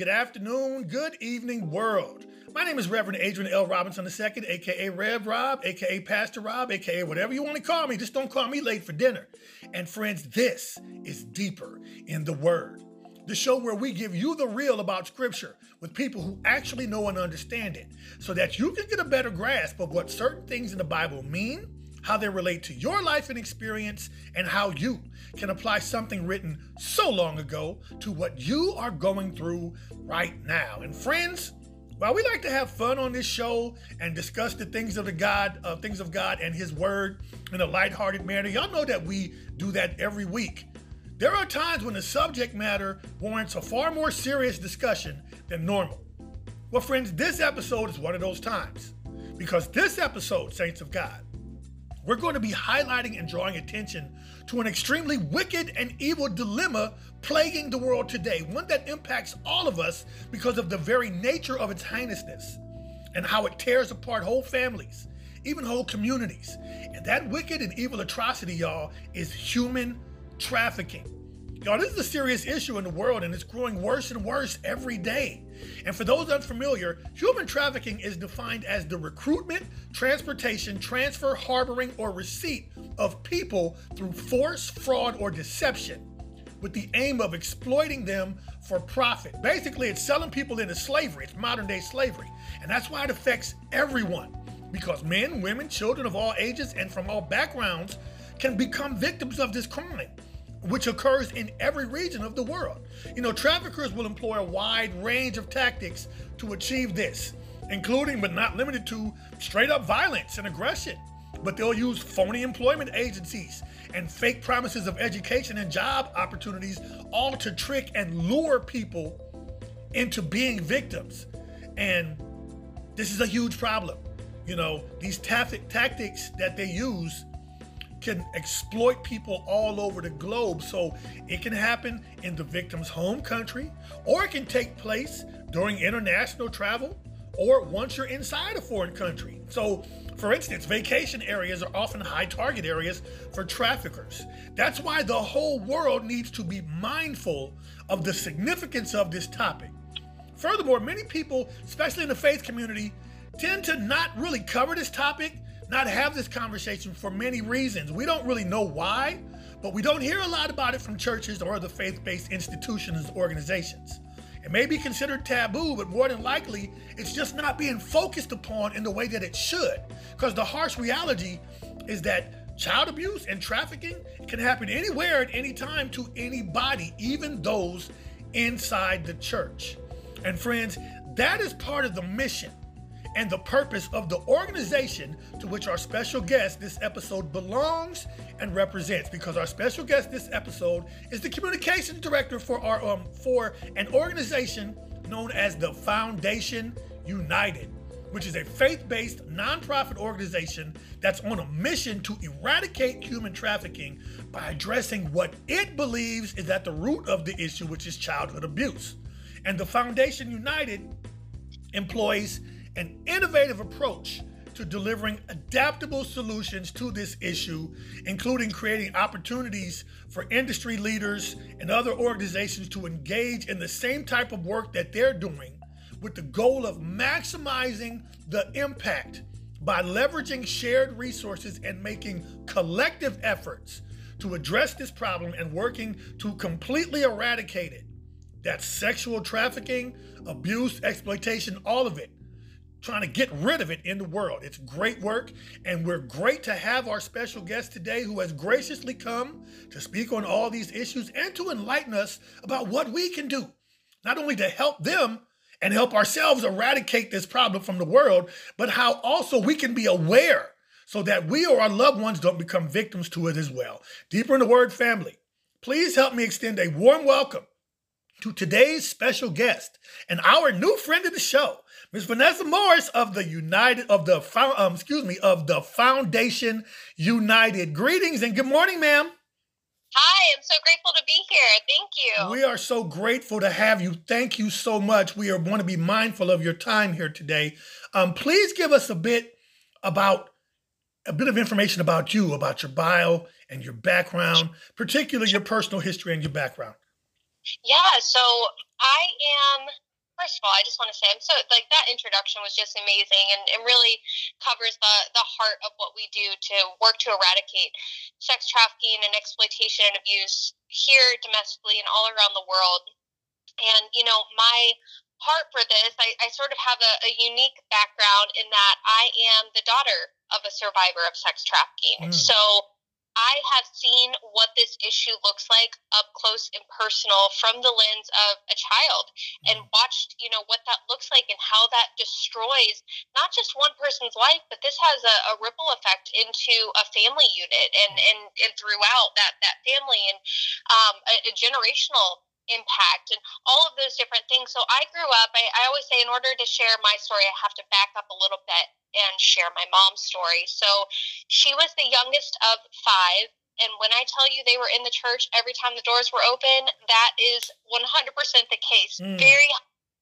Good afternoon, good evening, world. My name is Reverend Adrian L. Robinson II, aka Rev Rob, aka Pastor Rob, aka whatever you want to call me. Just don't call me late for dinner. And friends, this is Deeper in the Word, the show where we give you the real about Scripture with people who actually know and understand it, so that you can get a better grasp of what certain things in the Bible mean how they relate to your life and experience, and how you can apply something written so long ago to what you are going through right now. And friends, while we like to have fun on this show and discuss the things of the God, uh, things of God and His Word in a lighthearted manner, y'all know that we do that every week. There are times when the subject matter warrants a far more serious discussion than normal. Well, friends, this episode is one of those times. Because this episode, Saints of God, we're going to be highlighting and drawing attention to an extremely wicked and evil dilemma plaguing the world today, one that impacts all of us because of the very nature of its heinousness and how it tears apart whole families, even whole communities. And that wicked and evil atrocity, y'all, is human trafficking. Y'all, this is a serious issue in the world and it's growing worse and worse every day. And for those unfamiliar, human trafficking is defined as the recruitment, transportation, transfer, harboring, or receipt of people through force, fraud, or deception with the aim of exploiting them for profit. Basically, it's selling people into slavery. It's modern day slavery. And that's why it affects everyone because men, women, children of all ages, and from all backgrounds can become victims of this crime which occurs in every region of the world. You know, traffickers will employ a wide range of tactics to achieve this, including but not limited to straight up violence and aggression. But they'll use phony employment agencies and fake promises of education and job opportunities, all to trick and lure people into being victims. And this is a huge problem. You know, these tactics that they use can exploit people all over the globe. So it can happen in the victim's home country, or it can take place during international travel, or once you're inside a foreign country. So, for instance, vacation areas are often high target areas for traffickers. That's why the whole world needs to be mindful of the significance of this topic. Furthermore, many people, especially in the faith community, tend to not really cover this topic not have this conversation for many reasons. We don't really know why, but we don't hear a lot about it from churches or other faith based institutions and organizations. It may be considered taboo, but more than likely, it's just not being focused upon in the way that it should. Because the harsh reality is that child abuse and trafficking can happen anywhere at any time to anybody, even those inside the church. And friends, that is part of the mission and the purpose of the organization to which our special guest this episode belongs and represents. Because our special guest this episode is the communications director for our um for an organization known as the Foundation United which is a faith-based nonprofit organization that's on a mission to eradicate human trafficking by addressing what it believes is at the root of the issue which is childhood abuse. And the Foundation United employs an innovative approach to delivering adaptable solutions to this issue, including creating opportunities for industry leaders and other organizations to engage in the same type of work that they're doing with the goal of maximizing the impact by leveraging shared resources and making collective efforts to address this problem and working to completely eradicate it. That's sexual trafficking, abuse, exploitation, all of it trying to get rid of it in the world. It's great work, and we're great to have our special guest today who has graciously come to speak on all these issues and to enlighten us about what we can do, not only to help them and help ourselves eradicate this problem from the world, but how also we can be aware so that we or our loved ones don't become victims to it as well. Deeper in the Word family, please help me extend a warm welcome to today's special guest and our new friend of the show, Miss Vanessa Morris of the United of the um, excuse me of the Foundation United. Greetings and good morning, ma'am. Hi, I'm so grateful to be here. Thank you. We are so grateful to have you. Thank you so much. We are want to be mindful of your time here today. Um, please give us a bit about a bit of information about you, about your bio and your background, particularly your personal history and your background. Yeah, so I am first of all, I just want to say I'm so like that introduction was just amazing and, and really covers the the heart of what we do to work to eradicate sex trafficking and exploitation and abuse here domestically and all around the world. And you know, my heart for this, I, I sort of have a, a unique background in that I am the daughter of a survivor of sex trafficking. Mm. So I have seen what this issue looks like up close and personal from the lens of a child and mm-hmm. watched, you know, what that looks like and how that destroys not just one person's life, but this has a, a ripple effect into a family unit and, mm-hmm. and, and throughout that, that family and um, a, a generational impact and all of those different things. So I grew up, I, I always say, in order to share my story, I have to back up a little bit and share my mom's story. So she was the youngest of five. And when I tell you they were in the church every time the doors were open, that is 100% the case. Mm. Very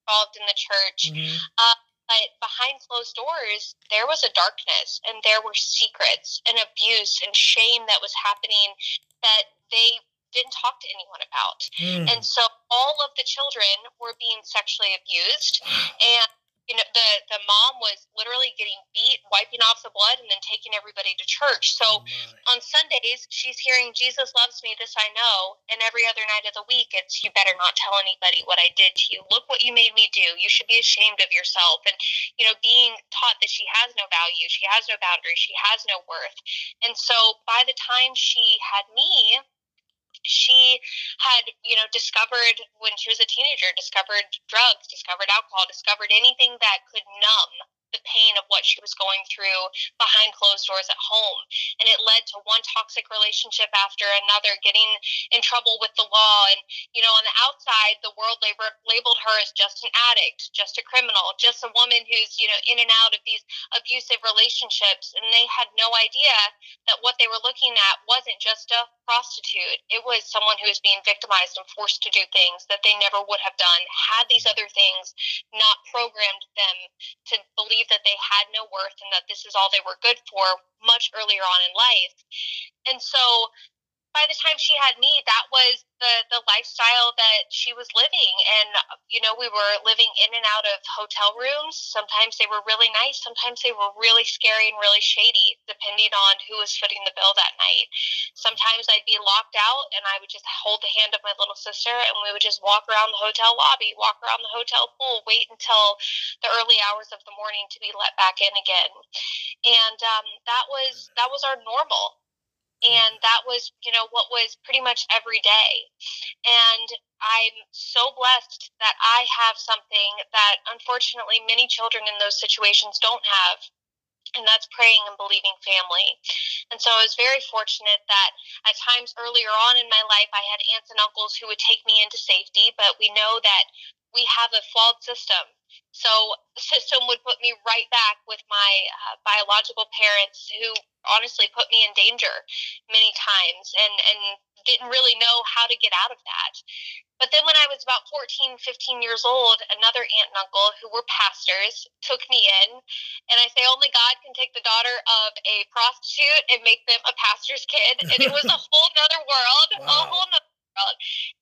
involved in the church. Mm-hmm. Uh, but behind closed doors, there was a darkness and there were secrets and abuse and shame that was happening that they didn't talk to anyone about. Mm. And so all of the children were being sexually abused. And you know the the mom was literally getting beat wiping off the blood and then taking everybody to church. So oh on sundays she's hearing jesus loves me this i know. And every other night of the week it's you better not tell anybody what i did to you. Look what you made me do. You should be ashamed of yourself. And you know being taught that she has no value she has no boundaries she has no worth. And so by the time she had me she had you know discovered when she was a teenager discovered drugs discovered alcohol discovered anything that could numb the pain of what she was going through behind closed doors at home. And it led to one toxic relationship after another, getting in trouble with the law. And, you know, on the outside, the world labeled her as just an addict, just a criminal, just a woman who's, you know, in and out of these abusive relationships. And they had no idea that what they were looking at wasn't just a prostitute, it was someone who was being victimized and forced to do things that they never would have done had these other things not programmed them to believe that they had no worth and that this is all they were good for much earlier on in life. And so by the time she had me, that was the the lifestyle that she was living. And you know, we were living in and out of hotel rooms. Sometimes they were really nice. Sometimes they were really scary and really shady, depending on who was footing the bill that night. Sometimes I'd be locked out, and I would just hold the hand of my little sister, and we would just walk around the hotel lobby, walk around the hotel pool, wait until the early hours of the morning to be let back in again. And um, that was that was our normal Mm. and that was you know what was pretty much every day. And i'm so blessed that i have something that unfortunately many children in those situations don't have and that's praying and believing family. And so I was very fortunate that at times earlier on in my life, I had aunts and uncles who would take me into safety, but we know that we have a flawed system so the system would put me right back with my uh, biological parents who honestly put me in danger many times and, and didn't really know how to get out of that. But then when I was about 14, 15 years old, another aunt and uncle who were pastors took me in. And I say, only God can take the daughter of a prostitute and make them a pastor's kid. And it was a whole nother world, wow. a whole nother world.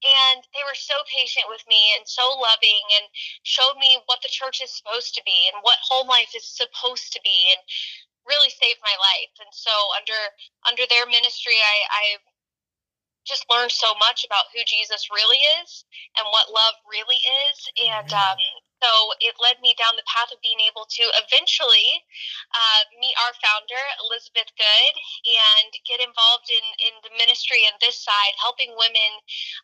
And they were so patient with me and so loving and showed me what the church is supposed to be and what home life is supposed to be and really saved my life. And so under under their ministry I, I just learned so much about who Jesus really is and what love really is. And um, so it led me down the path of being able to eventually uh, meet our founder, Elizabeth Good, and get involved in, in the ministry and this side, helping women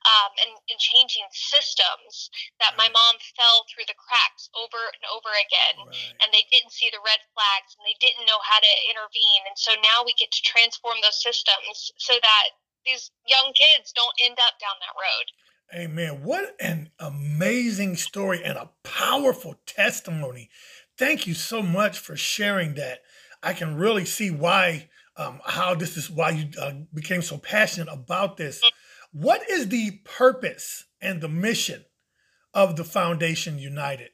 um, and, and, changing systems that right. my mom fell through the cracks over and over again. Right. And they didn't see the red flags and they didn't know how to intervene. And so now we get to transform those systems so that these young kids don't end up down that road. Amen. What an amazing story and a powerful testimony. Thank you so much for sharing that. I can really see why, um, how this is why you uh, became so passionate about this. What is the purpose and the mission of the Foundation United?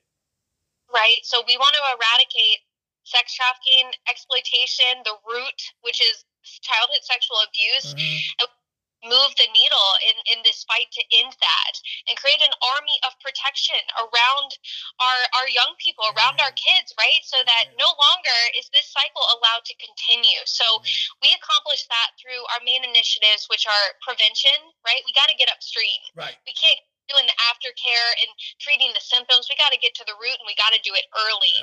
Right. So we want to eradicate sex trafficking, exploitation, the root, which is childhood sexual abuse. Mm-hmm. Move the needle in, in this fight to end that and create an army of protection around our, our young people, around our mm-hmm. kids, right? So that no longer is this cycle allowed to continue. So mm-hmm. we accomplish that through our main initiatives, which are prevention, right? We got to get upstream. Right. We can't doing the aftercare and treating the symptoms. We got to get to the root and we got to do it early.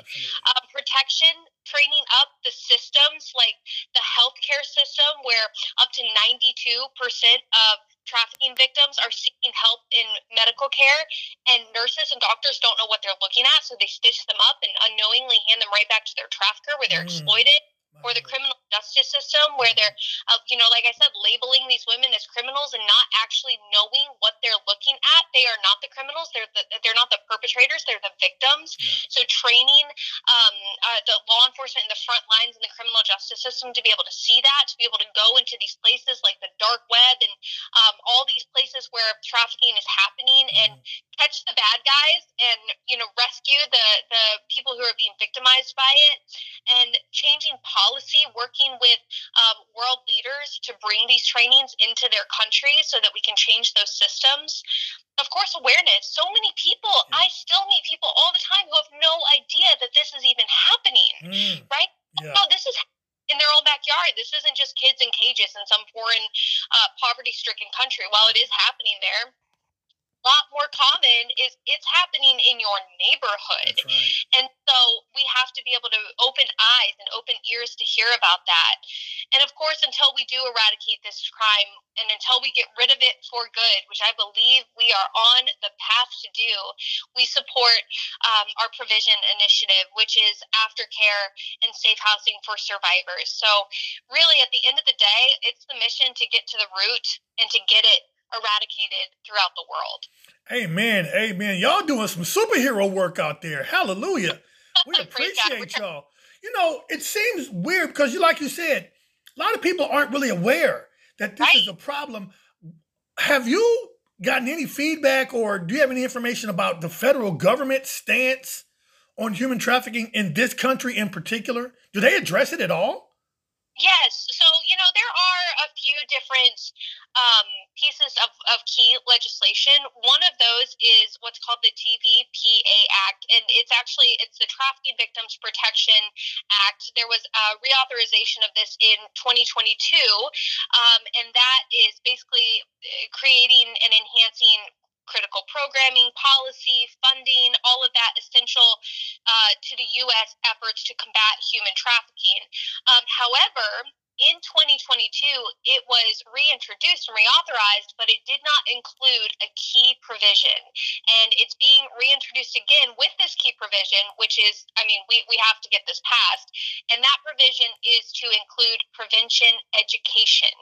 Um, protection, training up the systems like the healthcare system, where up to 92% of trafficking victims are seeking help in medical care, and nurses and doctors don't know what they're looking at, so they stitch them up and unknowingly hand them right back to their trafficker where they're mm. exploited or the criminal justice system where they're uh, you know like i said labeling these women as criminals and not actually knowing what they're looking at they are not the criminals they're the, they're not the perpetrators they're the victims yeah. so training um, uh, the law enforcement in the front lines in the criminal justice system to be able to see that to be able to go into these places like the dark web and um, all these places where trafficking is happening mm-hmm. and catch the bad guys and you know rescue the the people who are being victimized by it and changing policy policy, working with um, world leaders to bring these trainings into their countries so that we can change those systems. Of course, awareness. So many people, yeah. I still meet people all the time who have no idea that this is even happening, mm. right? Yeah. No, this is in their own backyard. This isn't just kids in cages in some foreign, uh, poverty stricken country. While it is happening there, lot more common is it's happening in your neighborhood. Right. And so we have to be able to open eyes and open ears to hear about that. And of course, until we do eradicate this crime and until we get rid of it for good, which I believe we are on the path to do, we support um, our provision initiative, which is aftercare and safe housing for survivors. So, really, at the end of the day, it's the mission to get to the root and to get it eradicated throughout the world. Amen. Amen. Y'all doing some superhero work out there. Hallelujah. We appreciate y'all. You know, it seems weird because you like you said, a lot of people aren't really aware that this right. is a problem. Have you gotten any feedback or do you have any information about the federal government stance on human trafficking in this country in particular? Do they address it at all? Yes. So, you know, there are a few different um, pieces of, of key legislation. One of those is what's called the TVPA Act, and it's actually it's the Trafficking Victims Protection Act. There was a reauthorization of this in 2022, um, and that is basically uh, creating and enhancing critical programming, policy, funding, all of that essential uh, to the U.S. efforts to combat human trafficking. Um, however, in 2022, it was reintroduced and reauthorized, but it did not include a key provision. And it's being reintroduced again with this key provision, which is, I mean, we, we have to get this passed. And that provision is to include prevention education.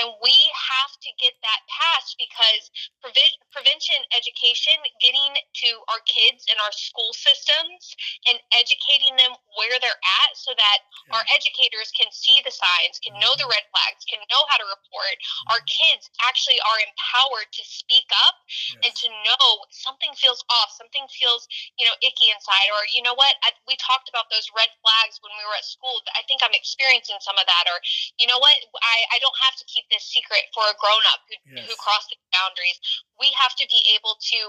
And we have to get that passed because previ- prevention education, getting to our kids in our school systems and educating them where they're at so that yeah. our educators can see the signs, can know the mm-hmm. red flags, can know how to report. Mm-hmm. Our kids actually are empowered to speak up yes. and to know something feels off, something feels, you know, icky inside, or you know what, I, we talked about those red flags when we were at school. I think I'm experiencing some of that, or you know what, I, I don't have to keep this secret for a grown up who, yes. who crossed the boundaries. We have to be able to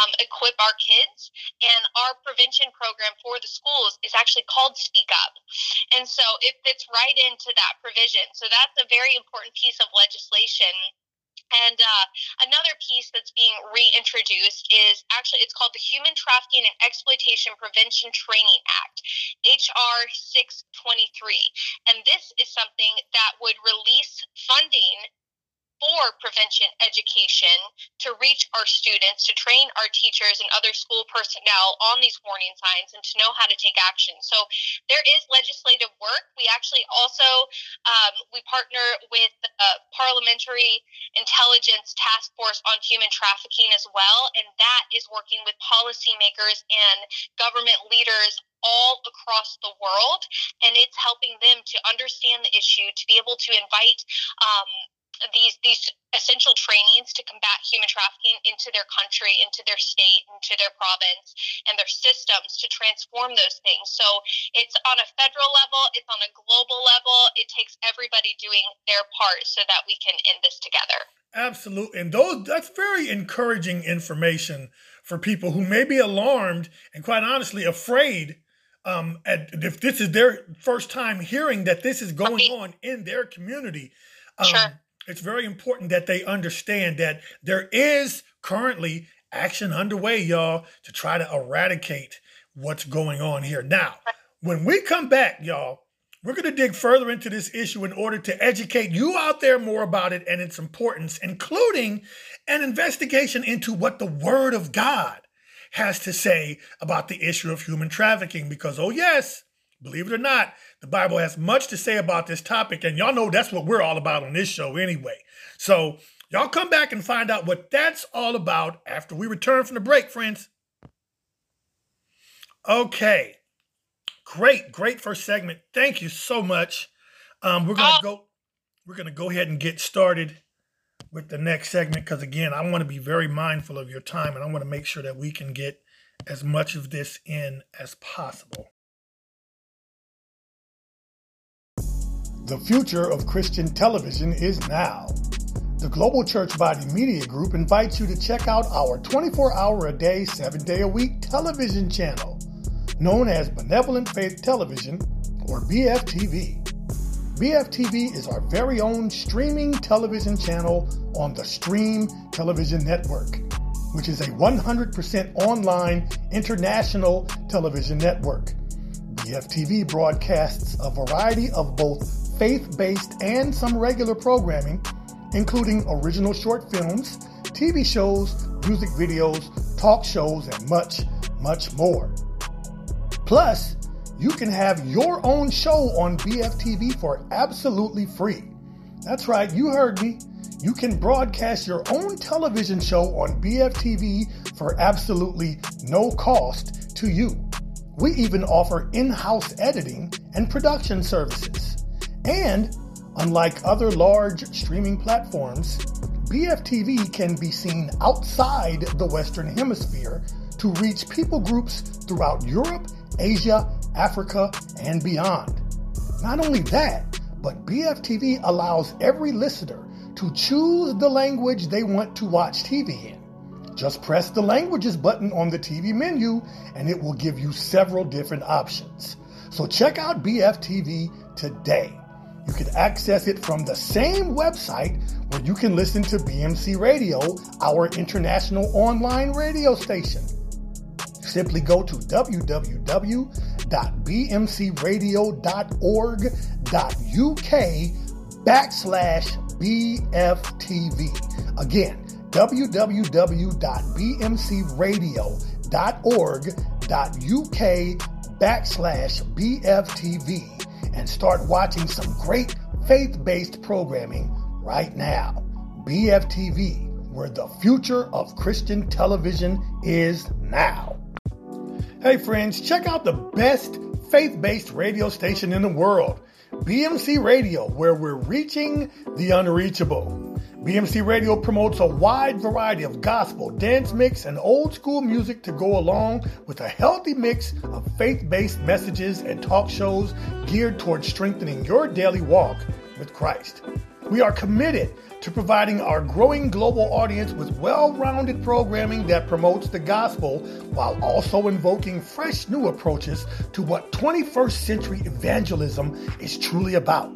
um, equip our kids, and our prevention program for the schools is actually called Speak Up. And so it fits right into that provision. So that's a very important piece of legislation and uh, another piece that's being reintroduced is actually it's called the Human Trafficking and Exploitation Prevention Training Act, HR 623. And this is something that would release funding for prevention education to reach our students, to train our teachers and other school personnel on these warning signs and to know how to take action. So there is legislative work. We actually also um, we partner with the Parliamentary Intelligence Task Force on Human Trafficking as well, and that is working with policymakers and government leaders all across the world and it's helping them to understand the issue to be able to invite um, these these essential trainings to combat human trafficking into their country, into their state, into their province, and their systems to transform those things. So it's on a federal level, it's on a global level. It takes everybody doing their part so that we can end this together. Absolutely, and those that's very encouraging information for people who may be alarmed and, quite honestly, afraid. Um, at, if this is their first time hearing that this is going on in their community, um, sure it's very important that they understand that there is currently action underway, y'all, to try to eradicate what's going on here. Now, when we come back, y'all, we're going to dig further into this issue in order to educate you out there more about it and its importance, including an investigation into what the Word of God has to say about the issue of human trafficking. Because, oh, yes, believe it or not, the Bible has much to say about this topic, and y'all know that's what we're all about on this show anyway. So, y'all come back and find out what that's all about after we return from the break, friends. Okay. Great, great first segment. Thank you so much. Um, we're gonna go. We're gonna go ahead and get started with the next segment because again, I want to be very mindful of your time and I want to make sure that we can get as much of this in as possible. The future of Christian television is now. The Global Church Body Media Group invites you to check out our 24 hour a day, 7 day a week television channel, known as Benevolent Faith Television, or BFTV. BFTV is our very own streaming television channel on the Stream Television Network, which is a 100% online international television network. BFTV broadcasts a variety of both faith based, and some regular programming, including original short films, TV shows, music videos, talk shows, and much, much more. Plus, you can have your own show on BFTV for absolutely free. That's right, you heard me. You can broadcast your own television show on BFTV for absolutely no cost to you. We even offer in house editing and production services. And unlike other large streaming platforms, BFTV can be seen outside the Western Hemisphere to reach people groups throughout Europe, Asia, Africa, and beyond. Not only that, but BFTV allows every listener to choose the language they want to watch TV in. Just press the languages button on the TV menu and it will give you several different options. So check out BFTV today. You can access it from the same website where you can listen to BMC Radio, our international online radio station. Simply go to www.bmcradio.org.uk backslash BFTV. Again, www.bmcradio.org.uk backslash BFTV and start watching some great faith based programming right now. BFTV, where the future of Christian television is now. Hey, friends, check out the best faith based radio station in the world, BMC Radio, where we're reaching the unreachable. BMC Radio promotes a wide variety of gospel, dance mix, and old school music to go along with a healthy mix of faith based messages and talk shows geared towards strengthening your daily walk with Christ. We are committed to providing our growing global audience with well rounded programming that promotes the gospel while also invoking fresh new approaches to what 21st century evangelism is truly about.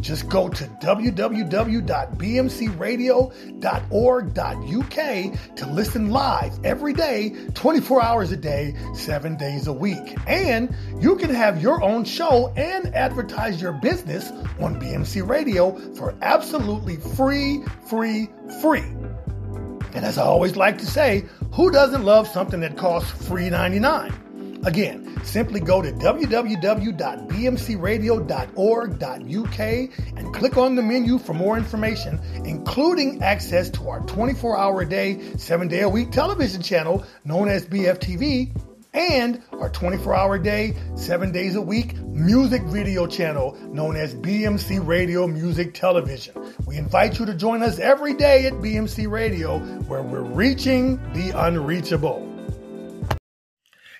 Just go to www.bmcradio.org.uk to listen live every day, 24 hours a day, 7 days a week. And you can have your own show and advertise your business on BMC Radio for absolutely free, free, free. And as I always like to say, who doesn't love something that costs free 99? Again, simply go to www.bmcradio.org.uk and click on the menu for more information, including access to our 24 hour a day, 7 day a week television channel known as BFTV, and our 24 hour day, seven days a week music video channel known as BMC Radio Music Television. We invite you to join us every day at BMC Radio where we're reaching the unreachable.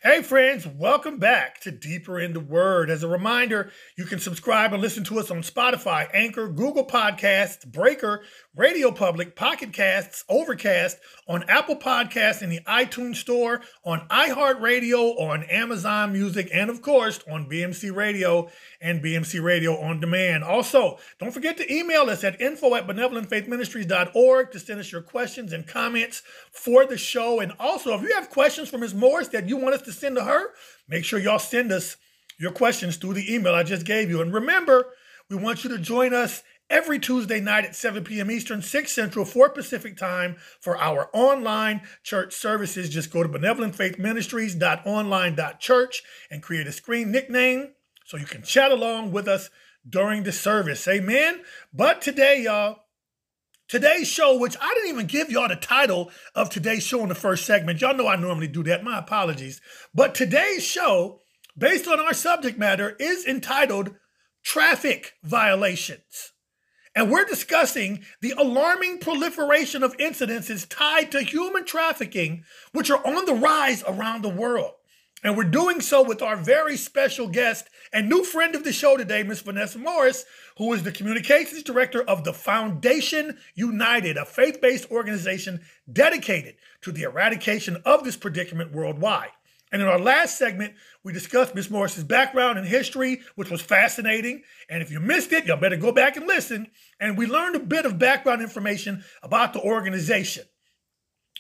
Hey, friends, welcome back to Deeper in the Word. As a reminder, you can subscribe and listen to us on Spotify, Anchor, Google Podcasts, Breaker, Radio Public, Pocket Casts, Overcast, on Apple Podcasts in the iTunes Store, on iHeartRadio, on Amazon Music, and of course on BMC Radio and BMC Radio on Demand. Also, don't forget to email us at info at benevolentfaithministries.org to send us your questions and comments for the show. And also, if you have questions for Ms. Morris that you want us to send to her, make sure y'all send us your questions through the email I just gave you. And remember, we want you to join us every Tuesday night at 7 p.m. Eastern, 6 Central, 4 Pacific time for our online church services. Just go to benevolentfaithministries.online.church and create a screen nickname so you can chat along with us during the service. Amen. But today, y'all, today's show, which I didn't even give y'all the title of today's show in the first segment. Y'all know I normally do that. My apologies. But today's show, based on our subject matter, is entitled Traffic Violations. And we're discussing the alarming proliferation of incidences tied to human trafficking, which are on the rise around the world. And we're doing so with our very special guest and new friend of the show today, Ms. Vanessa Morris, who is the communications director of the Foundation United, a faith based organization dedicated to the eradication of this predicament worldwide. And in our last segment, we discussed Miss Morris's background and history, which was fascinating. And if you missed it, y'all better go back and listen. And we learned a bit of background information about the organization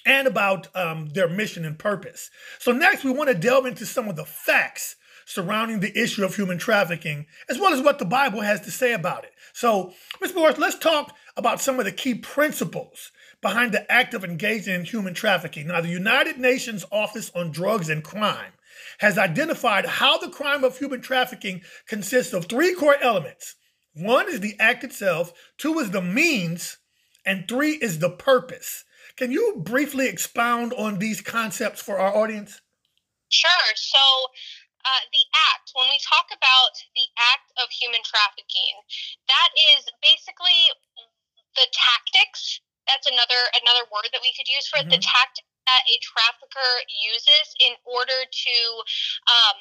and about um, their mission and purpose. So, next, we want to delve into some of the facts surrounding the issue of human trafficking, as well as what the Bible has to say about it. So, Ms. Morris, let's talk about some of the key principles behind the act of engaging in human trafficking. Now, the United Nations Office on Drugs and Crime has identified how the crime of human trafficking consists of three core elements. One is the act itself, two is the means, and three is the purpose. Can you briefly expound on these concepts for our audience? Sure. So, uh, the act, when we talk about the act of human trafficking, that is basically the tactics. That's another another word that we could use for mm-hmm. it. The mm-hmm. tactics that a trafficker uses in order to um,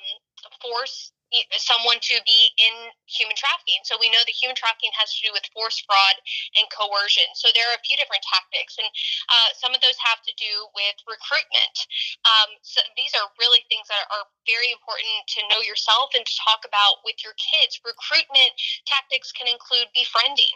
force someone to be in human trafficking. So we know that human trafficking has to do with force, fraud, and coercion. So there are a few different tactics, and uh, some of those have to do with recruitment. Um, so these are really things that are very important to know yourself and to talk about with your kids. Recruitment tactics can include befriending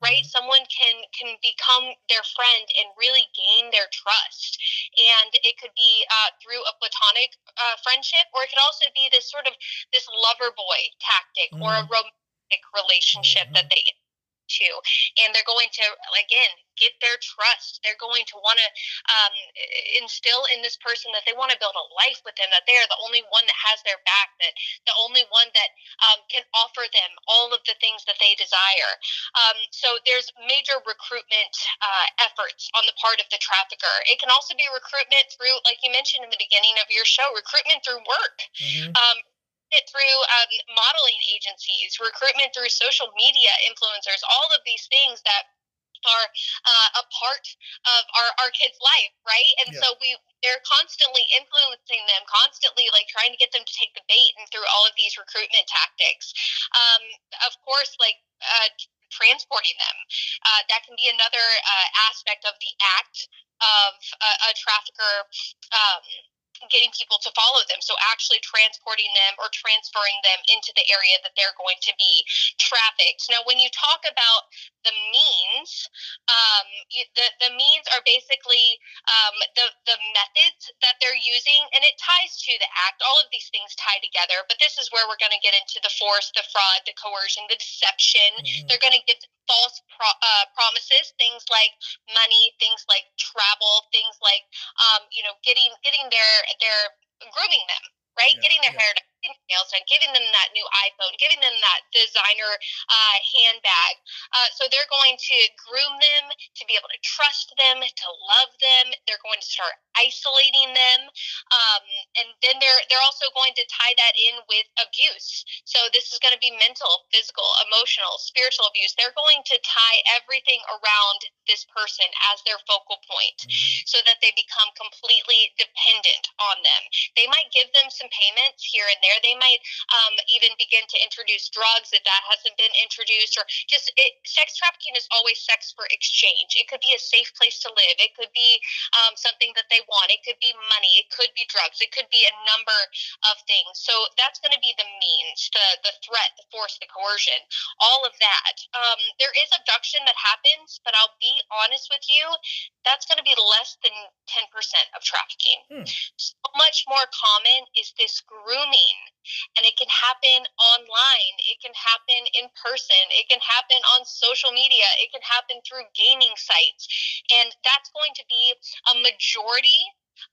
right mm-hmm. someone can can become their friend and really gain their trust and it could be uh, through a platonic uh, friendship or it could also be this sort of this lover boy tactic mm-hmm. or a mm-hmm. romantic relationship mm-hmm. that they to and they're going to again get their trust. They're going to want to um, instill in this person that they want to build a life with them that they're the only one that has their back that the only one that um, can offer them all of the things that they desire. Um, so there's major recruitment uh, efforts on the part of the trafficker. It can also be recruitment through like you mentioned in the beginning of your show recruitment through work. Mm-hmm. It through um, modeling agencies, recruitment through social media influencers, all of these things that are uh, a part of our, our kids' life, right? And yeah. so we they're constantly influencing them, constantly like trying to get them to take the bait and through all of these recruitment tactics. Um, of course, like uh, transporting them. Uh, that can be another uh, aspect of the act of a, a trafficker. Um, getting people to follow them. So actually transporting them or transferring them into the area that they're going to be trafficked. Now, when you talk about the means, um, the, the means are basically um, the, the methods that they're using, and it ties to the act. All of these things tie together, but this is where we're going to get into the force, the fraud, the coercion, the deception. Mm-hmm. They're going to get false pro- uh, promises, things like money, things like travel, things like um, you know getting getting their their grooming them, right? Yeah, getting their yeah. hair done nails done, giving them that new iPhone, giving them that designer uh, handbag. Uh, so they're going to groom them to be able to trust them, to love them. They're going to start isolating them, um, and then they're they're also going to tie that in with abuse. So this is going to be mental, physical, emotional, spiritual abuse. They're going to tie everything around this person as their focal point, mm-hmm. so that they become completely dependent on them. They might give them some payments here and there. They might um, even begin to introduce drugs if that hasn't been introduced, or just it, sex trafficking is always sex for exchange. It could be a safe place to live. It could be um, something that they want. It could be money. It could be drugs. It could be a number of things. So that's going to be the means, the the threat, the force, the coercion, all of that. Um, there is abduction that happens, but I'll be honest with you, that's going to be less than ten percent of trafficking. Hmm. So much more common is this grooming and it can happen online it can happen in person it can happen on social media it can happen through gaming sites. And that's going to be a majority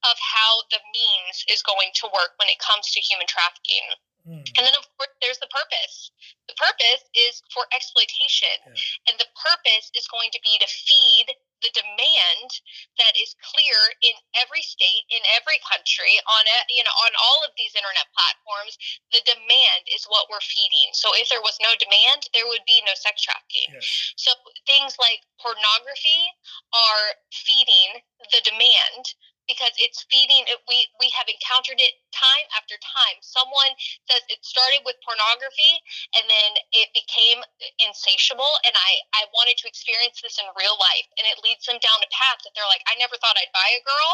of how the means is going to work when it comes to human trafficking mm. and then of course there's the purpose the purpose is for exploitation yeah. and the purpose is going to be to feed the demand that is clear in every state in every country on a, you know on all of these internet platforms the demand is what we're feeding so if there was no demand there would be no sex trafficking yes. so things like pornography are feeding the demand because it's feeding we we have encountered it time after time. Someone says it started with pornography and then it became insatiable and i i wanted to experience this in real life and it leads them down a path that they're like i never thought i'd buy a girl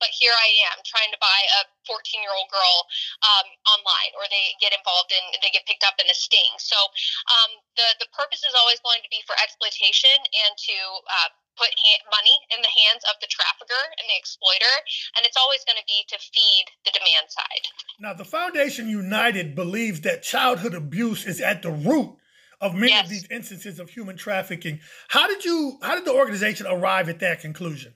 but here i am trying to buy a 14 year old girl um, online or they get involved in they get picked up in a sting. So um, the the purpose is always going to be for exploitation and to uh, put money in the hands of the trafficker and the exploiter, and it's always going to be to feed the demand side. Now, the Foundation United believes that childhood abuse is at the root of many yes. of these instances of human trafficking. How did you? How did the organization arrive at that conclusion?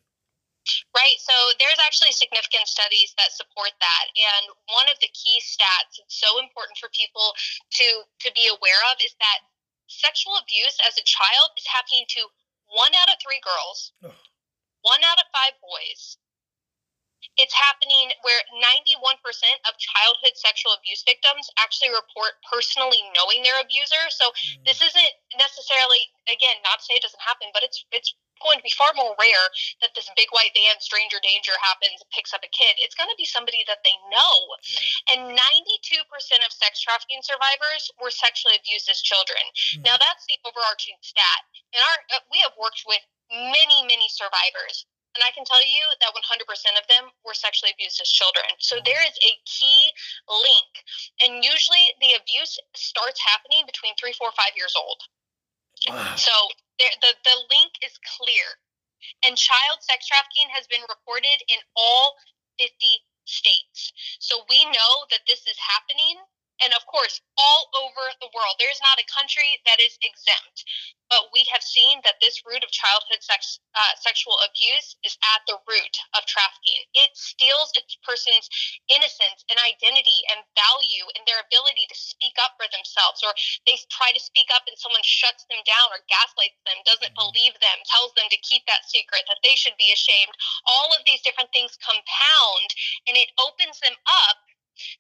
Right. So there's actually significant studies that support that. And one of the key stats it's so important for people to to be aware of is that sexual abuse as a child is happening to one out of three girls, one out of five boys. It's happening where 91% of childhood sexual abuse victims actually report personally knowing their abuser. So mm. this isn't necessarily, again, not to say it doesn't happen, but it's it's going to be far more rare that this big white van stranger danger happens and picks up a kid it's going to be somebody that they know and 92% of sex trafficking survivors were sexually abused as children mm-hmm. now that's the overarching stat and our uh, we have worked with many many survivors and I can tell you that 100% of them were sexually abused as children. So there is a key link. And usually the abuse starts happening between three, four, five years old. Wow. So there, the, the link is clear. And child sex trafficking has been reported in all 50 states. So we know that this is happening and of course, all over the world. There's not a country that is exempt. But we have seen that this root of childhood sex, uh, sexual abuse is at the root of trafficking. It steals a person's innocence and identity and value and their ability to speak up for themselves, or they try to speak up and someone shuts them down or gaslights them, doesn't mm-hmm. believe them, tells them to keep that secret, that they should be ashamed. All of these different things compound and it opens them up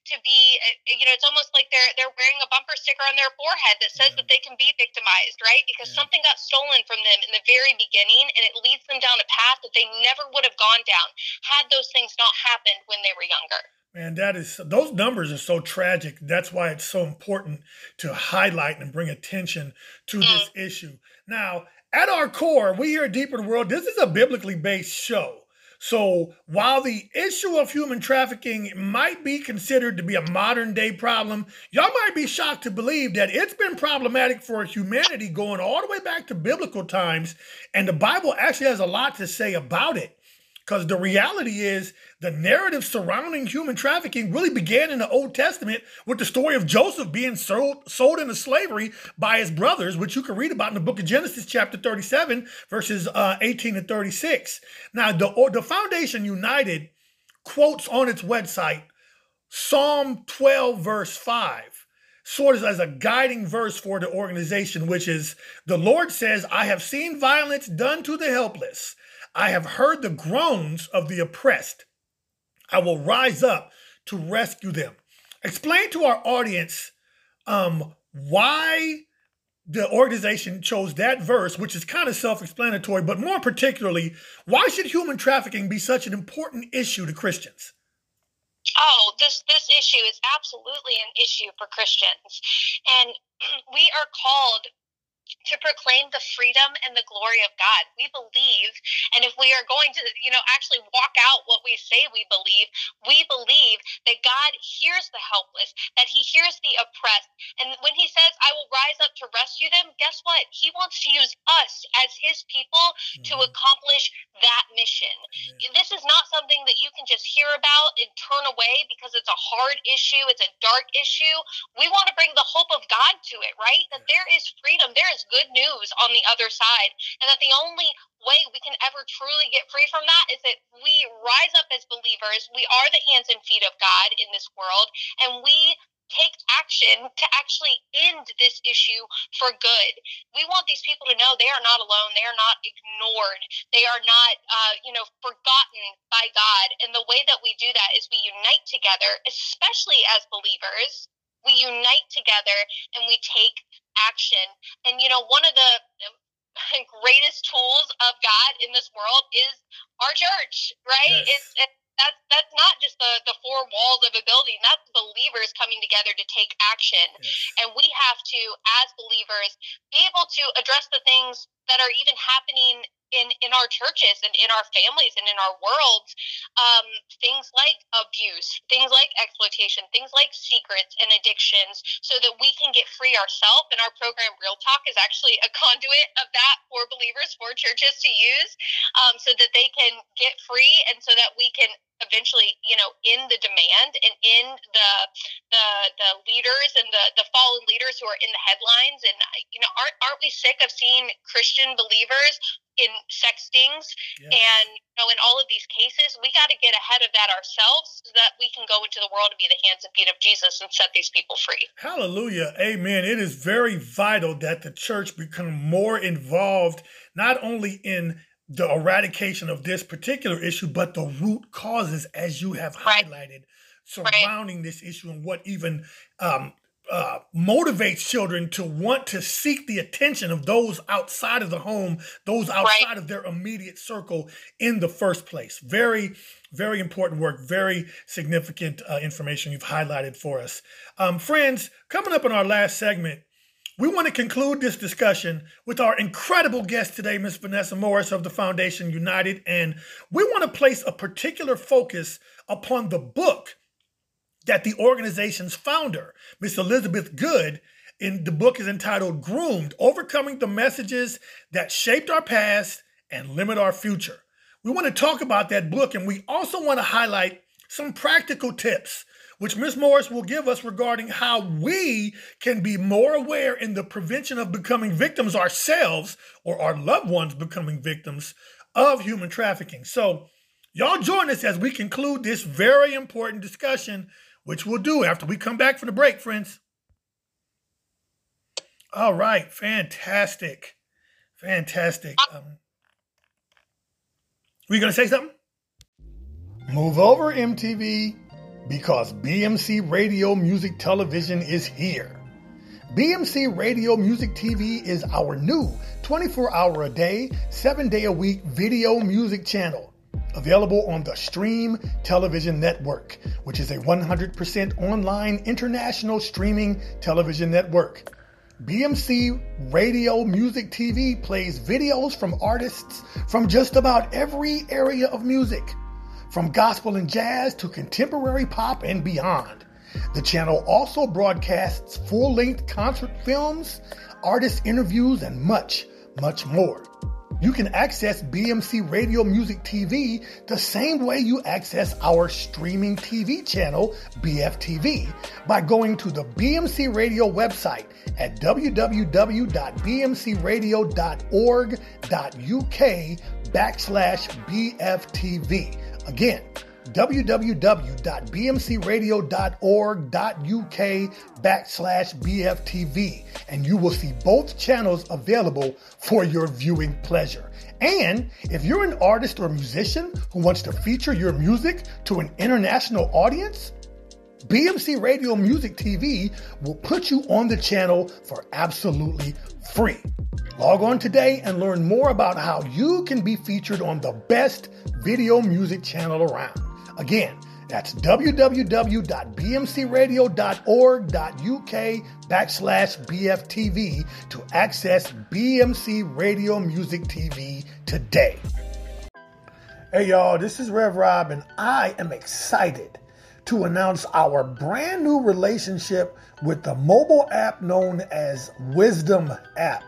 to be uh, you know it's almost like they're they're wearing a bumper sticker on their forehead that says yeah. that they can be victimized right because yeah. something got stolen from them in the very beginning and it leads them down a path that they never would have gone down had those things not happened when they were younger Man, that is those numbers are so tragic. That's why it's so important to highlight and bring attention to mm. this issue. Now, at our core, we here at Deeper in the Word, this is a biblically based show. So while the issue of human trafficking might be considered to be a modern day problem, y'all might be shocked to believe that it's been problematic for humanity going all the way back to biblical times. And the Bible actually has a lot to say about it. Because the reality is, the narrative surrounding human trafficking really began in the Old Testament with the story of Joseph being sold, sold into slavery by his brothers, which you can read about in the book of Genesis, chapter 37, verses uh, 18 to 36. Now, the, the Foundation United quotes on its website Psalm 12, verse 5, sort of as a guiding verse for the organization, which is the Lord says, I have seen violence done to the helpless. I have heard the groans of the oppressed. I will rise up to rescue them. Explain to our audience um, why the organization chose that verse, which is kind of self explanatory, but more particularly, why should human trafficking be such an important issue to Christians? Oh, this this issue is absolutely an issue for Christians, and we are called to proclaim the freedom and the glory of God. We believe, and if we are going to, you know, actually walk out what we say we believe, we believe that God hears the helpless, that He hears the oppressed. And when He says, I will rise up to rescue them, guess what? He wants to use us as His people mm-hmm. to accomplish that mission. This is not something that you can just hear about and turn away because it's a hard issue, it's a dark issue. We want to bring the hope of God to it, right? That there is freedom, there is good news on the other side. And that the only way we can ever truly get free from that is that we rise up as believers. We are the hands and feet of God in this world, and we take action to actually end this issue for good. We want these people to know they are not alone. They are not ignored. They are not, uh, you know, forgotten by God. And the way that we do that is we unite together, especially as believers. We unite together and we take action. And, you know, one of the um, greatest tools of God in this world is our church, right? Yes. It's, it's that's that's not just the the four walls of a building that's believers coming together to take action yes. and we have to as believers be able to address the things that are even happening in in our churches and in our families and in our worlds um, things like abuse things like exploitation things like secrets and addictions so that we can get free ourselves. And our program real talk is actually a conduit of that for believers for churches to use um, so that they can get free and so that we can eventually you know in the demand and in the the the leaders and the the fallen leaders who are in the headlines. And you know aren't aren't we sick of seeing christian believers in sextings yes. and you know in all of these cases we got to get ahead of that ourselves so that we can go into the world and be the hands and feet of jesus and set these people free. Hallelujah. Amen. It is very vital that the church become more involved not only in the eradication of this particular issue, but the root causes, as you have right. highlighted, surrounding right. this issue and what even um, uh, motivates children to want to seek the attention of those outside of the home, those outside right. of their immediate circle in the first place. Very, very important work, very significant uh, information you've highlighted for us. Um, friends, coming up in our last segment, we want to conclude this discussion with our incredible guest today, Ms. Vanessa Morris of the Foundation United, and we want to place a particular focus upon the book that the organization's founder, Ms. Elizabeth Good, in the book is entitled Groomed Overcoming the Messages That Shaped Our Past and Limit Our Future. We want to talk about that book, and we also want to highlight some practical tips which Ms. Morris will give us regarding how we can be more aware in the prevention of becoming victims ourselves or our loved ones becoming victims of human trafficking. So, y'all join us as we conclude this very important discussion, which we'll do after we come back from the break, friends. All right, fantastic. Fantastic. Um, were you going to say something? Move over, MTV because BMC Radio Music Television is here. BMC Radio Music TV is our new 24 hour a day, 7 day a week video music channel. Available on the Stream Television Network, which is a 100% online international streaming television network. BMC Radio Music TV plays videos from artists from just about every area of music from gospel and jazz to contemporary pop and beyond. The channel also broadcasts full length concert films, artist interviews, and much, much more. You can access BMC Radio Music TV the same way you access our streaming TV channel, BFTV, by going to the BMC Radio website at www.bmcradio.org.uk backslash BFTV. Again, www.bmcradio.org.uk backslash BFTV, and you will see both channels available for your viewing pleasure. And if you're an artist or musician who wants to feature your music to an international audience, BMC Radio Music TV will put you on the channel for absolutely free. Log on today and learn more about how you can be featured on the best video music channel around. Again, that's www.bmcradio.org.uk backslash BFTV to access BMC Radio Music TV today. Hey y'all, this is Rev Rob and I am excited to announce our brand new relationship with the mobile app known as Wisdom App,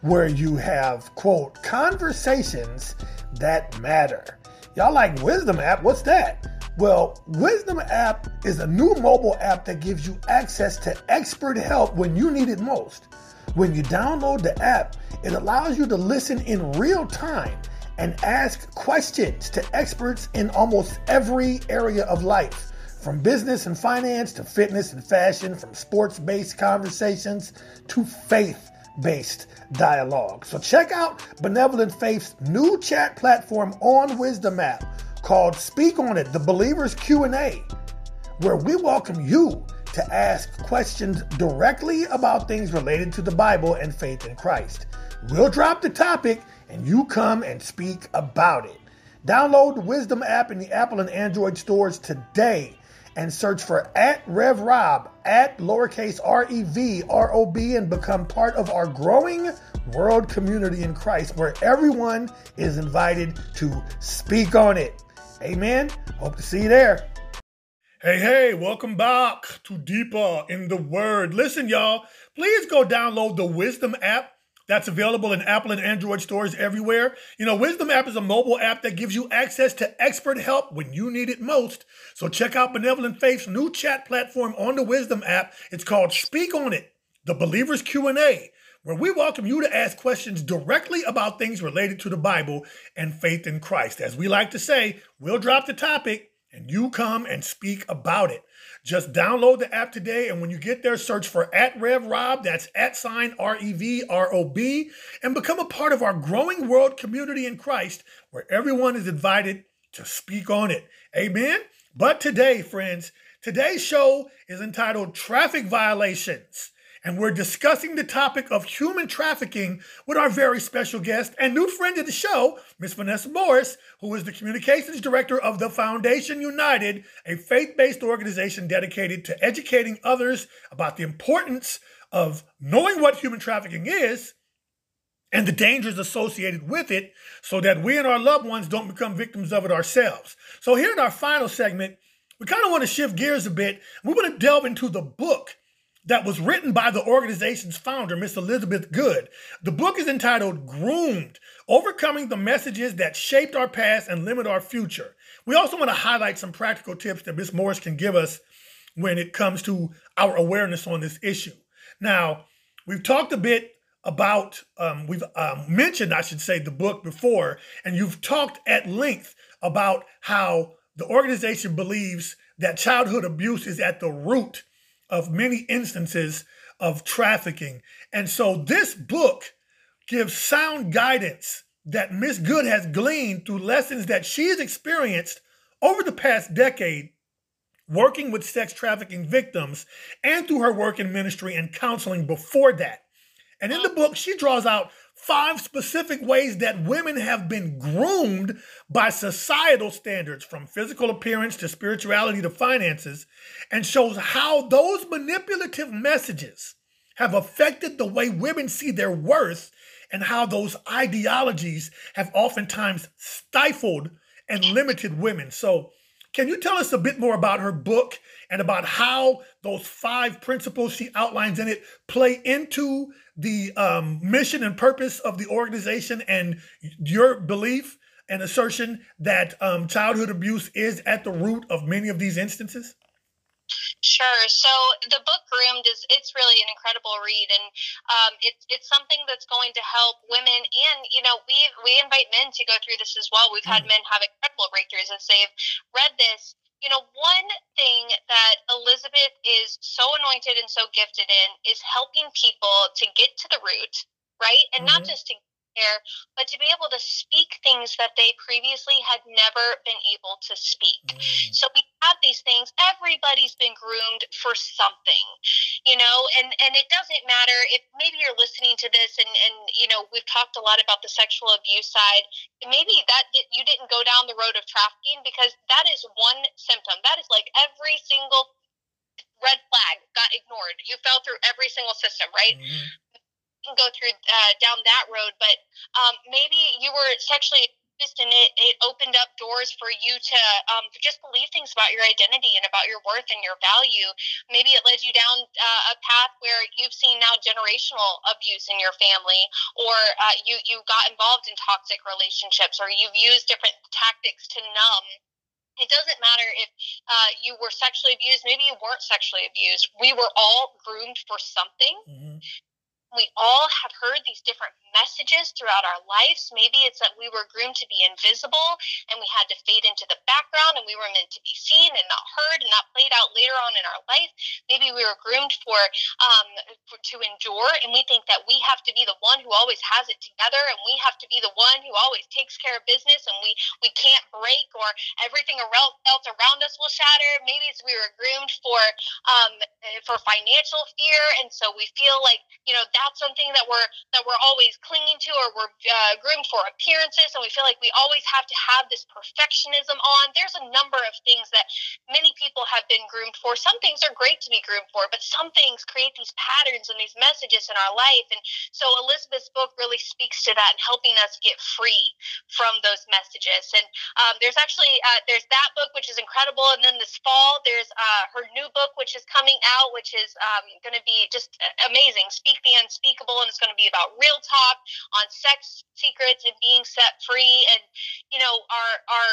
where you have, quote, conversations that matter. Y'all like Wisdom App? What's that? Well, Wisdom app is a new mobile app that gives you access to expert help when you need it most. When you download the app, it allows you to listen in real time and ask questions to experts in almost every area of life, from business and finance to fitness and fashion, from sports based conversations to faith based dialogue. So check out Benevolent Faith's new chat platform on Wisdom app called Speak on It, the Believer's Q&A, where we welcome you to ask questions directly about things related to the Bible and faith in Christ. We'll drop the topic and you come and speak about it. Download the Wisdom app in the Apple and Android stores today and search for at Rev Rob, at lowercase R E V R O B, and become part of our growing world community in Christ where everyone is invited to speak on it. Amen. Hope to see you there. Hey, hey, welcome back to Deeper in the Word. Listen, y'all, please go download the Wisdom app. That's available in Apple and Android stores everywhere. You know, Wisdom app is a mobile app that gives you access to expert help when you need it most. So check out Benevolent Faith's new chat platform on the Wisdom app. It's called Speak on It, the Believer's Q&A where we welcome you to ask questions directly about things related to the Bible and faith in Christ. As we like to say, we'll drop the topic and you come and speak about it. Just download the app today, and when you get there, search for at Rev Rob, that's at sign R E V R O B, and become a part of our growing world community in Christ where everyone is invited to speak on it. Amen. But today, friends, today's show is entitled Traffic Violations and we're discussing the topic of human trafficking with our very special guest and new friend of the show, Miss Vanessa Morris, who is the communications director of the Foundation United, a faith based organization dedicated to educating others about the importance of knowing what human trafficking is and the dangers associated with it so that we and our loved ones don't become victims of it ourselves. So, here in our final segment, we kind of want to shift gears a bit. We want to delve into the book that was written by the organization's founder, Miss Elizabeth Good. The book is entitled Groomed Overcoming the Messages That Shaped Our Past and Limit Our Future. We also want to highlight some practical tips that Miss Morris can give us when it comes to our awareness on this issue. Now, we've talked a bit about, um, we've um, mentioned, I should say, the book before, and you've talked at length about how the organization believes that childhood abuse is at the root of many instances of trafficking. And so this book gives sound guidance that Miss Good has gleaned through lessons that she has experienced over the past decade working with sex trafficking victims and through her work in ministry and counseling before that. And in the book, she draws out five specific ways that women have been groomed by societal standards, from physical appearance to spirituality to finances, and shows how those manipulative messages have affected the way women see their worth and how those ideologies have oftentimes stifled and limited women. So, can you tell us a bit more about her book and about how those five principles she outlines in it play into the um, mission and purpose of the organization and your belief and assertion that um, childhood abuse is at the root of many of these instances? Sure. So the book Groomed is it's really an incredible read, and um, it's it's something that's going to help women, and you know we we invite men to go through this as well. We've had mm. men have incredible breakthroughs as they've read this. You know, one thing that Elizabeth is so anointed and so gifted in is helping people to get to the root, right, and mm-hmm. not just to but to be able to speak things that they previously had never been able to speak. Mm. So we have these things. Everybody's been groomed for something, you know, and and it doesn't matter if maybe you're listening to this and and you know we've talked a lot about the sexual abuse side. Maybe that you didn't go down the road of trafficking because that is one symptom. That is like every single red flag got ignored. You fell through every single system, right? Mm-hmm can go through uh, down that road, but um, maybe you were sexually abused and it, it opened up doors for you to um, just believe things about your identity and about your worth and your value. Maybe it led you down uh, a path where you've seen now generational abuse in your family, or uh, you you got involved in toxic relationships, or you've used different tactics to numb. It doesn't matter if uh, you were sexually abused maybe you weren't sexually abused. We were all groomed for something. Mm-hmm we all have heard these different messages throughout our lives. Maybe it's that we were groomed to be invisible and we had to fade into the background and we were meant to be seen and not heard and that played out later on in our life. Maybe we were groomed for, um, for to endure and we think that we have to be the one who always has it together and we have to be the one who always takes care of business and we, we can't break or everything else around us will shatter. Maybe it's we were groomed for, um, for financial fear and so we feel like, you know, that's something that we're that we're always clinging to or we're uh, groomed for appearances and we feel like we always have to have this perfectionism on. There's a number of things that many people have been groomed for. Some things are great to be groomed for but some things create these patterns and these messages in our life and so elizabeth's book really speaks to that and helping us get free from those messages and um, there's actually uh, there's that book which is incredible and then this fall there's uh, her new book which is coming out which is um, going to be just amazing speak the unspeakable, and it's going to be about real talk on sex secrets and being set free. And you know, our our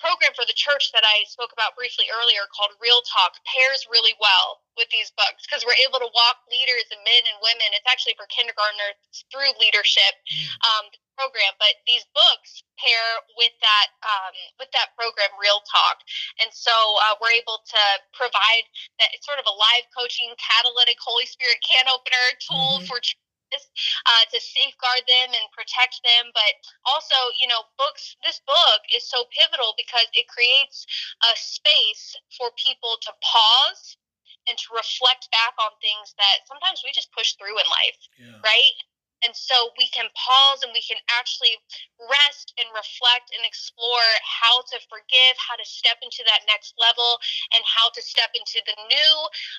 program for the church that I spoke about briefly earlier called Real Talk pairs really well with these books because we're able to walk leaders and men and women. It's actually for kindergartners through leadership mm. um, program, but these books pair with that um, with that program Real Talk, and so uh, we're able to provide that sort of a live coaching catalytic Holy Spirit can opener tool mm-hmm. for uh, to safeguard them and protect them. But also, you know, books, this book is so pivotal because it creates a space for people to pause and to reflect back on things that sometimes we just push through in life, yeah. right? And so we can pause and we can actually rest and reflect and explore how to forgive, how to step into that next level, and how to step into the new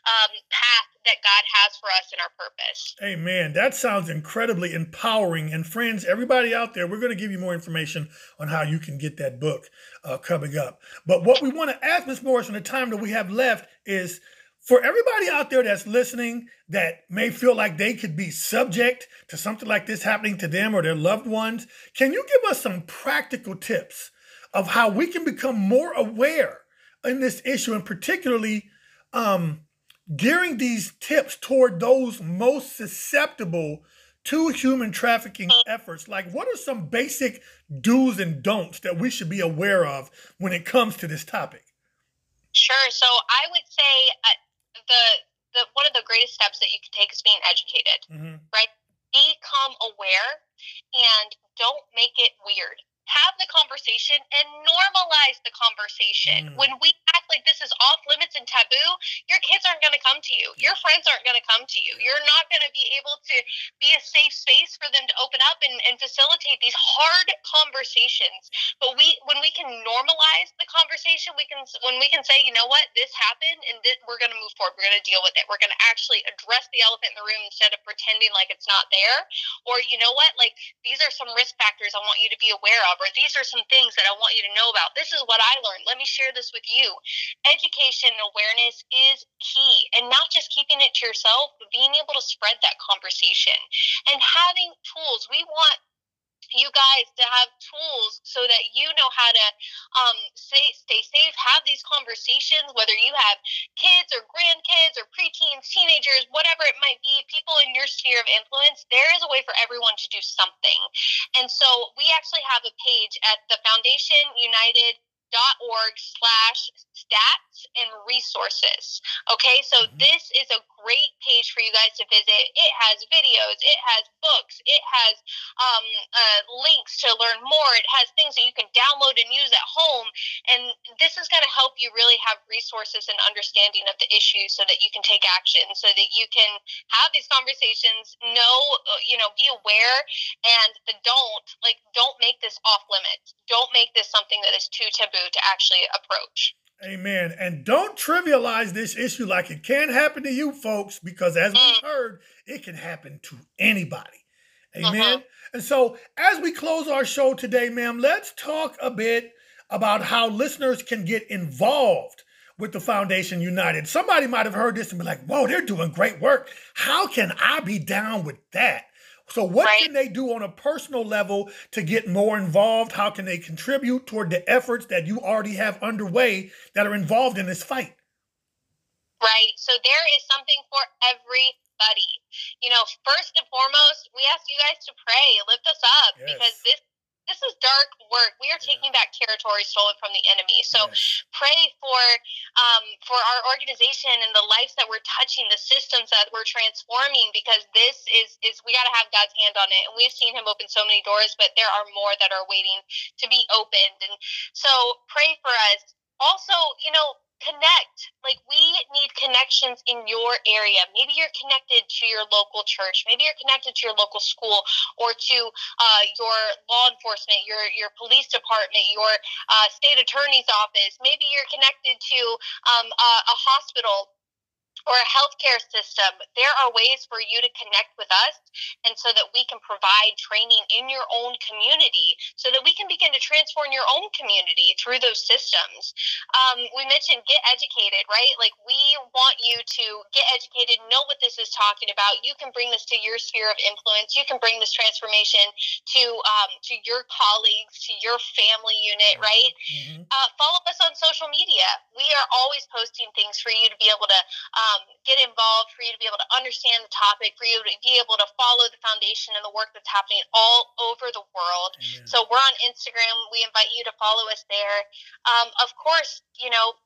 um, path that God has for us in our purpose. Amen. That sounds incredibly empowering. And friends, everybody out there, we're going to give you more information on how you can get that book uh, coming up. But what we want to ask Ms. Morris in the time that we have left is for everybody out there that's listening that may feel like they could be subject to something like this happening to them or their loved ones, can you give us some practical tips of how we can become more aware in this issue and particularly um, gearing these tips toward those most susceptible to human trafficking efforts? Like, what are some basic do's and don'ts that we should be aware of when it comes to this topic? Sure. So I would say uh, the the one of the greatest steps that you can take is being educated, mm-hmm. right? Become aware and don't make it weird have the conversation and normalize the conversation. Mm. When we act like this is off limits and taboo, your kids aren't going to come to you. Your friends aren't going to come to you. You're not going to be able to be a safe space for them to open up and, and facilitate these hard conversations. But we, when we can normalize the conversation, we can, when we can say, you know what, this happened and this, we're going to move forward. We're going to deal with it. We're going to actually address the elephant in the room instead of pretending like it's not there. Or, you know what, like these are some risk factors I want you to be aware of these are some things that I want you to know about. This is what I learned. Let me share this with you. Education and awareness is key, and not just keeping it to yourself, but being able to spread that conversation and having tools. We want you guys to have tools so that you know how to um, stay, stay safe, have these conversations, whether you have kids or grandkids or preteens, teenagers, whatever it might be, people in your sphere of influence, there is a way for everyone to do something. And so we actually have a page at the Foundation United org slash stats and resources. Okay, so mm-hmm. this is a great page for you guys to visit. It has videos, it has books, it has um, uh, links to learn more, it has things that you can download and use at home. And this is going to help you really have resources and understanding of the issues so that you can take action, so that you can have these conversations, know, uh, you know, be aware, and the don't, like, don't make this off limits. Don't make this something that is too taboo to actually approach. Amen. And don't trivialize this issue like it can happen to you folks, because as mm. we've heard, it can happen to anybody. Amen. Uh-huh. And so, as we close our show today, ma'am, let's talk a bit about how listeners can get involved with the Foundation United. Somebody might have heard this and be like, whoa, they're doing great work. How can I be down with that? So, what right. can they do on a personal level to get more involved? How can they contribute toward the efforts that you already have underway that are involved in this fight? Right. So, there is something for everybody. You know, first and foremost, we ask you guys to pray, lift us up, yes. because this this is dark work. We are taking yeah. back territory stolen from the enemy. So yes. pray for um, for our organization and the lives that we're touching, the systems that we're transforming, because this is is we got to have God's hand on it. And we've seen Him open so many doors, but there are more that are waiting to be opened. And so pray for us. Also, you know, connect. Like we need connections in your area. Maybe you're connected to your local church. Maybe you're connected to your local school or to uh, your law enforcement, your your police department, your uh, state attorney's office. Maybe you're connected to um, a, a hospital or a healthcare system, there are ways for you to connect with us and so that we can provide training in your own community so that we can begin to transform your own community through those systems. Um, we mentioned get educated, right? Like we want you to get educated, know what this is talking about. You can bring this to your sphere of influence. You can bring this transformation to um, to your colleagues, to your family unit, right? Mm-hmm. Uh, follow us on social media. We are always posting things for you to be able to. Um, um, get involved, for you to be able to understand the topic, for you to be able to follow the foundation and the work that's happening all over the world. Amen. So we're on Instagram. We invite you to follow us there. Um, of course, you know,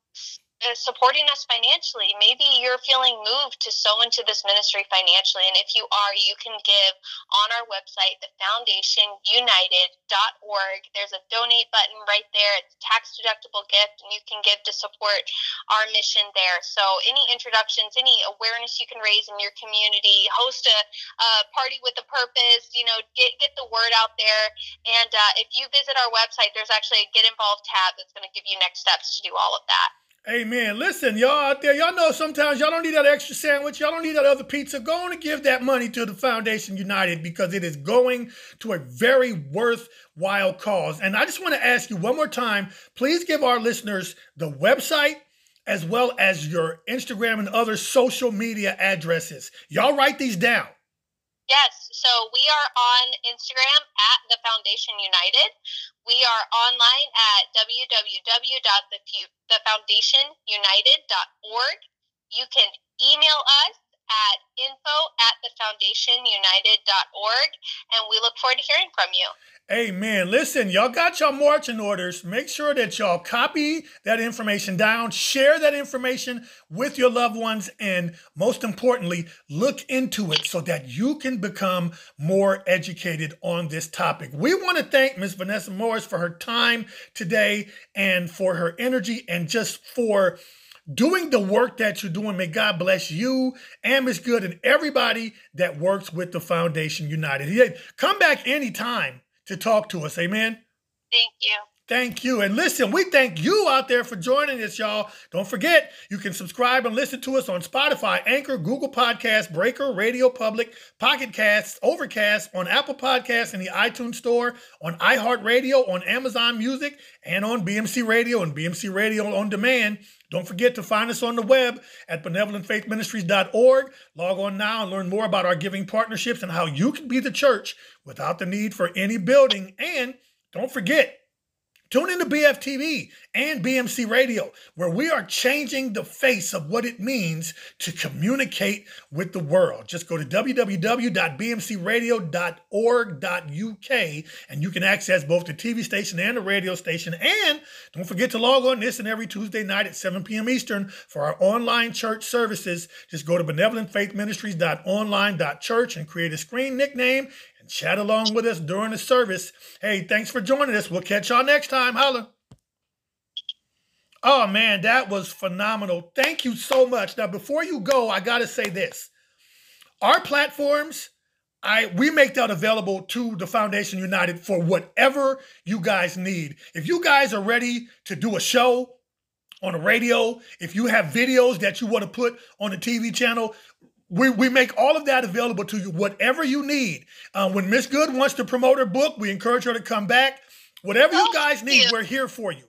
supporting us financially. Maybe you're feeling moved to sow into this ministry financially. And if you are, you can give on our website, thefoundationunited.org. There's a donate button right there. It's a tax deductible gift, and you can give to support our mission there. So, any introductions, any awareness you can raise in your community, host a, a party with a purpose, you know, get, get the word out there. And uh, if you visit our website, there's actually a get involved tab that's going to give you next steps to do all of that. Amen. Listen, y'all out there, y'all know sometimes y'all don't need that extra sandwich. Y'all don't need that other pizza. Go on and give that money to the Foundation United because it is going to a very worthwhile cause. And I just want to ask you one more time please give our listeners the website as well as your Instagram and other social media addresses. Y'all write these down. Yes, so we are on Instagram at the Foundation United. We are online at www.thefoundationunited.org. You can email us at info at thefoundationunited.org, and we look forward to hearing from you. Amen. Listen, y'all got your marching orders. Make sure that y'all copy that information down, share that information with your loved ones, and most importantly, look into it so that you can become more educated on this topic. We want to thank Ms. Vanessa Morris for her time today and for her energy and just for doing the work that you're doing. May God bless you and Miss Good and everybody that works with the Foundation United. Come back anytime to talk to us. Amen. Thank you. Thank you. And listen, we thank you out there for joining us, y'all. Don't forget, you can subscribe and listen to us on Spotify, Anchor, Google Podcasts, Breaker, Radio Public, Pocket Casts, Overcast, on Apple Podcasts in the iTunes Store, on iHeartRadio, on Amazon Music, and on BMC Radio and BMC Radio on Demand. Don't forget to find us on the web at benevolentfaithministries.org. Log on now and learn more about our giving partnerships and how you can be the church without the need for any building. And don't forget, Tune into BFTV and BMC Radio, where we are changing the face of what it means to communicate with the world. Just go to www.bmcradio.org.uk and you can access both the TV station and the radio station. And don't forget to log on this and every Tuesday night at 7 p.m. Eastern for our online church services. Just go to benevolentfaithministries.online.church and create a screen nickname and chat along with us during the service. Hey, thanks for joining us. We'll catch y'all next time. Holla. Oh man, that was phenomenal. Thank you so much. Now, before you go, I gotta say this. Our platforms, I we make that available to the Foundation United for whatever you guys need. If you guys are ready to do a show on the radio, if you have videos that you want to put on the TV channel, we, we make all of that available to you, whatever you need. Um, when Miss Good wants to promote her book, we encourage her to come back. Whatever you guys need, we're here for you.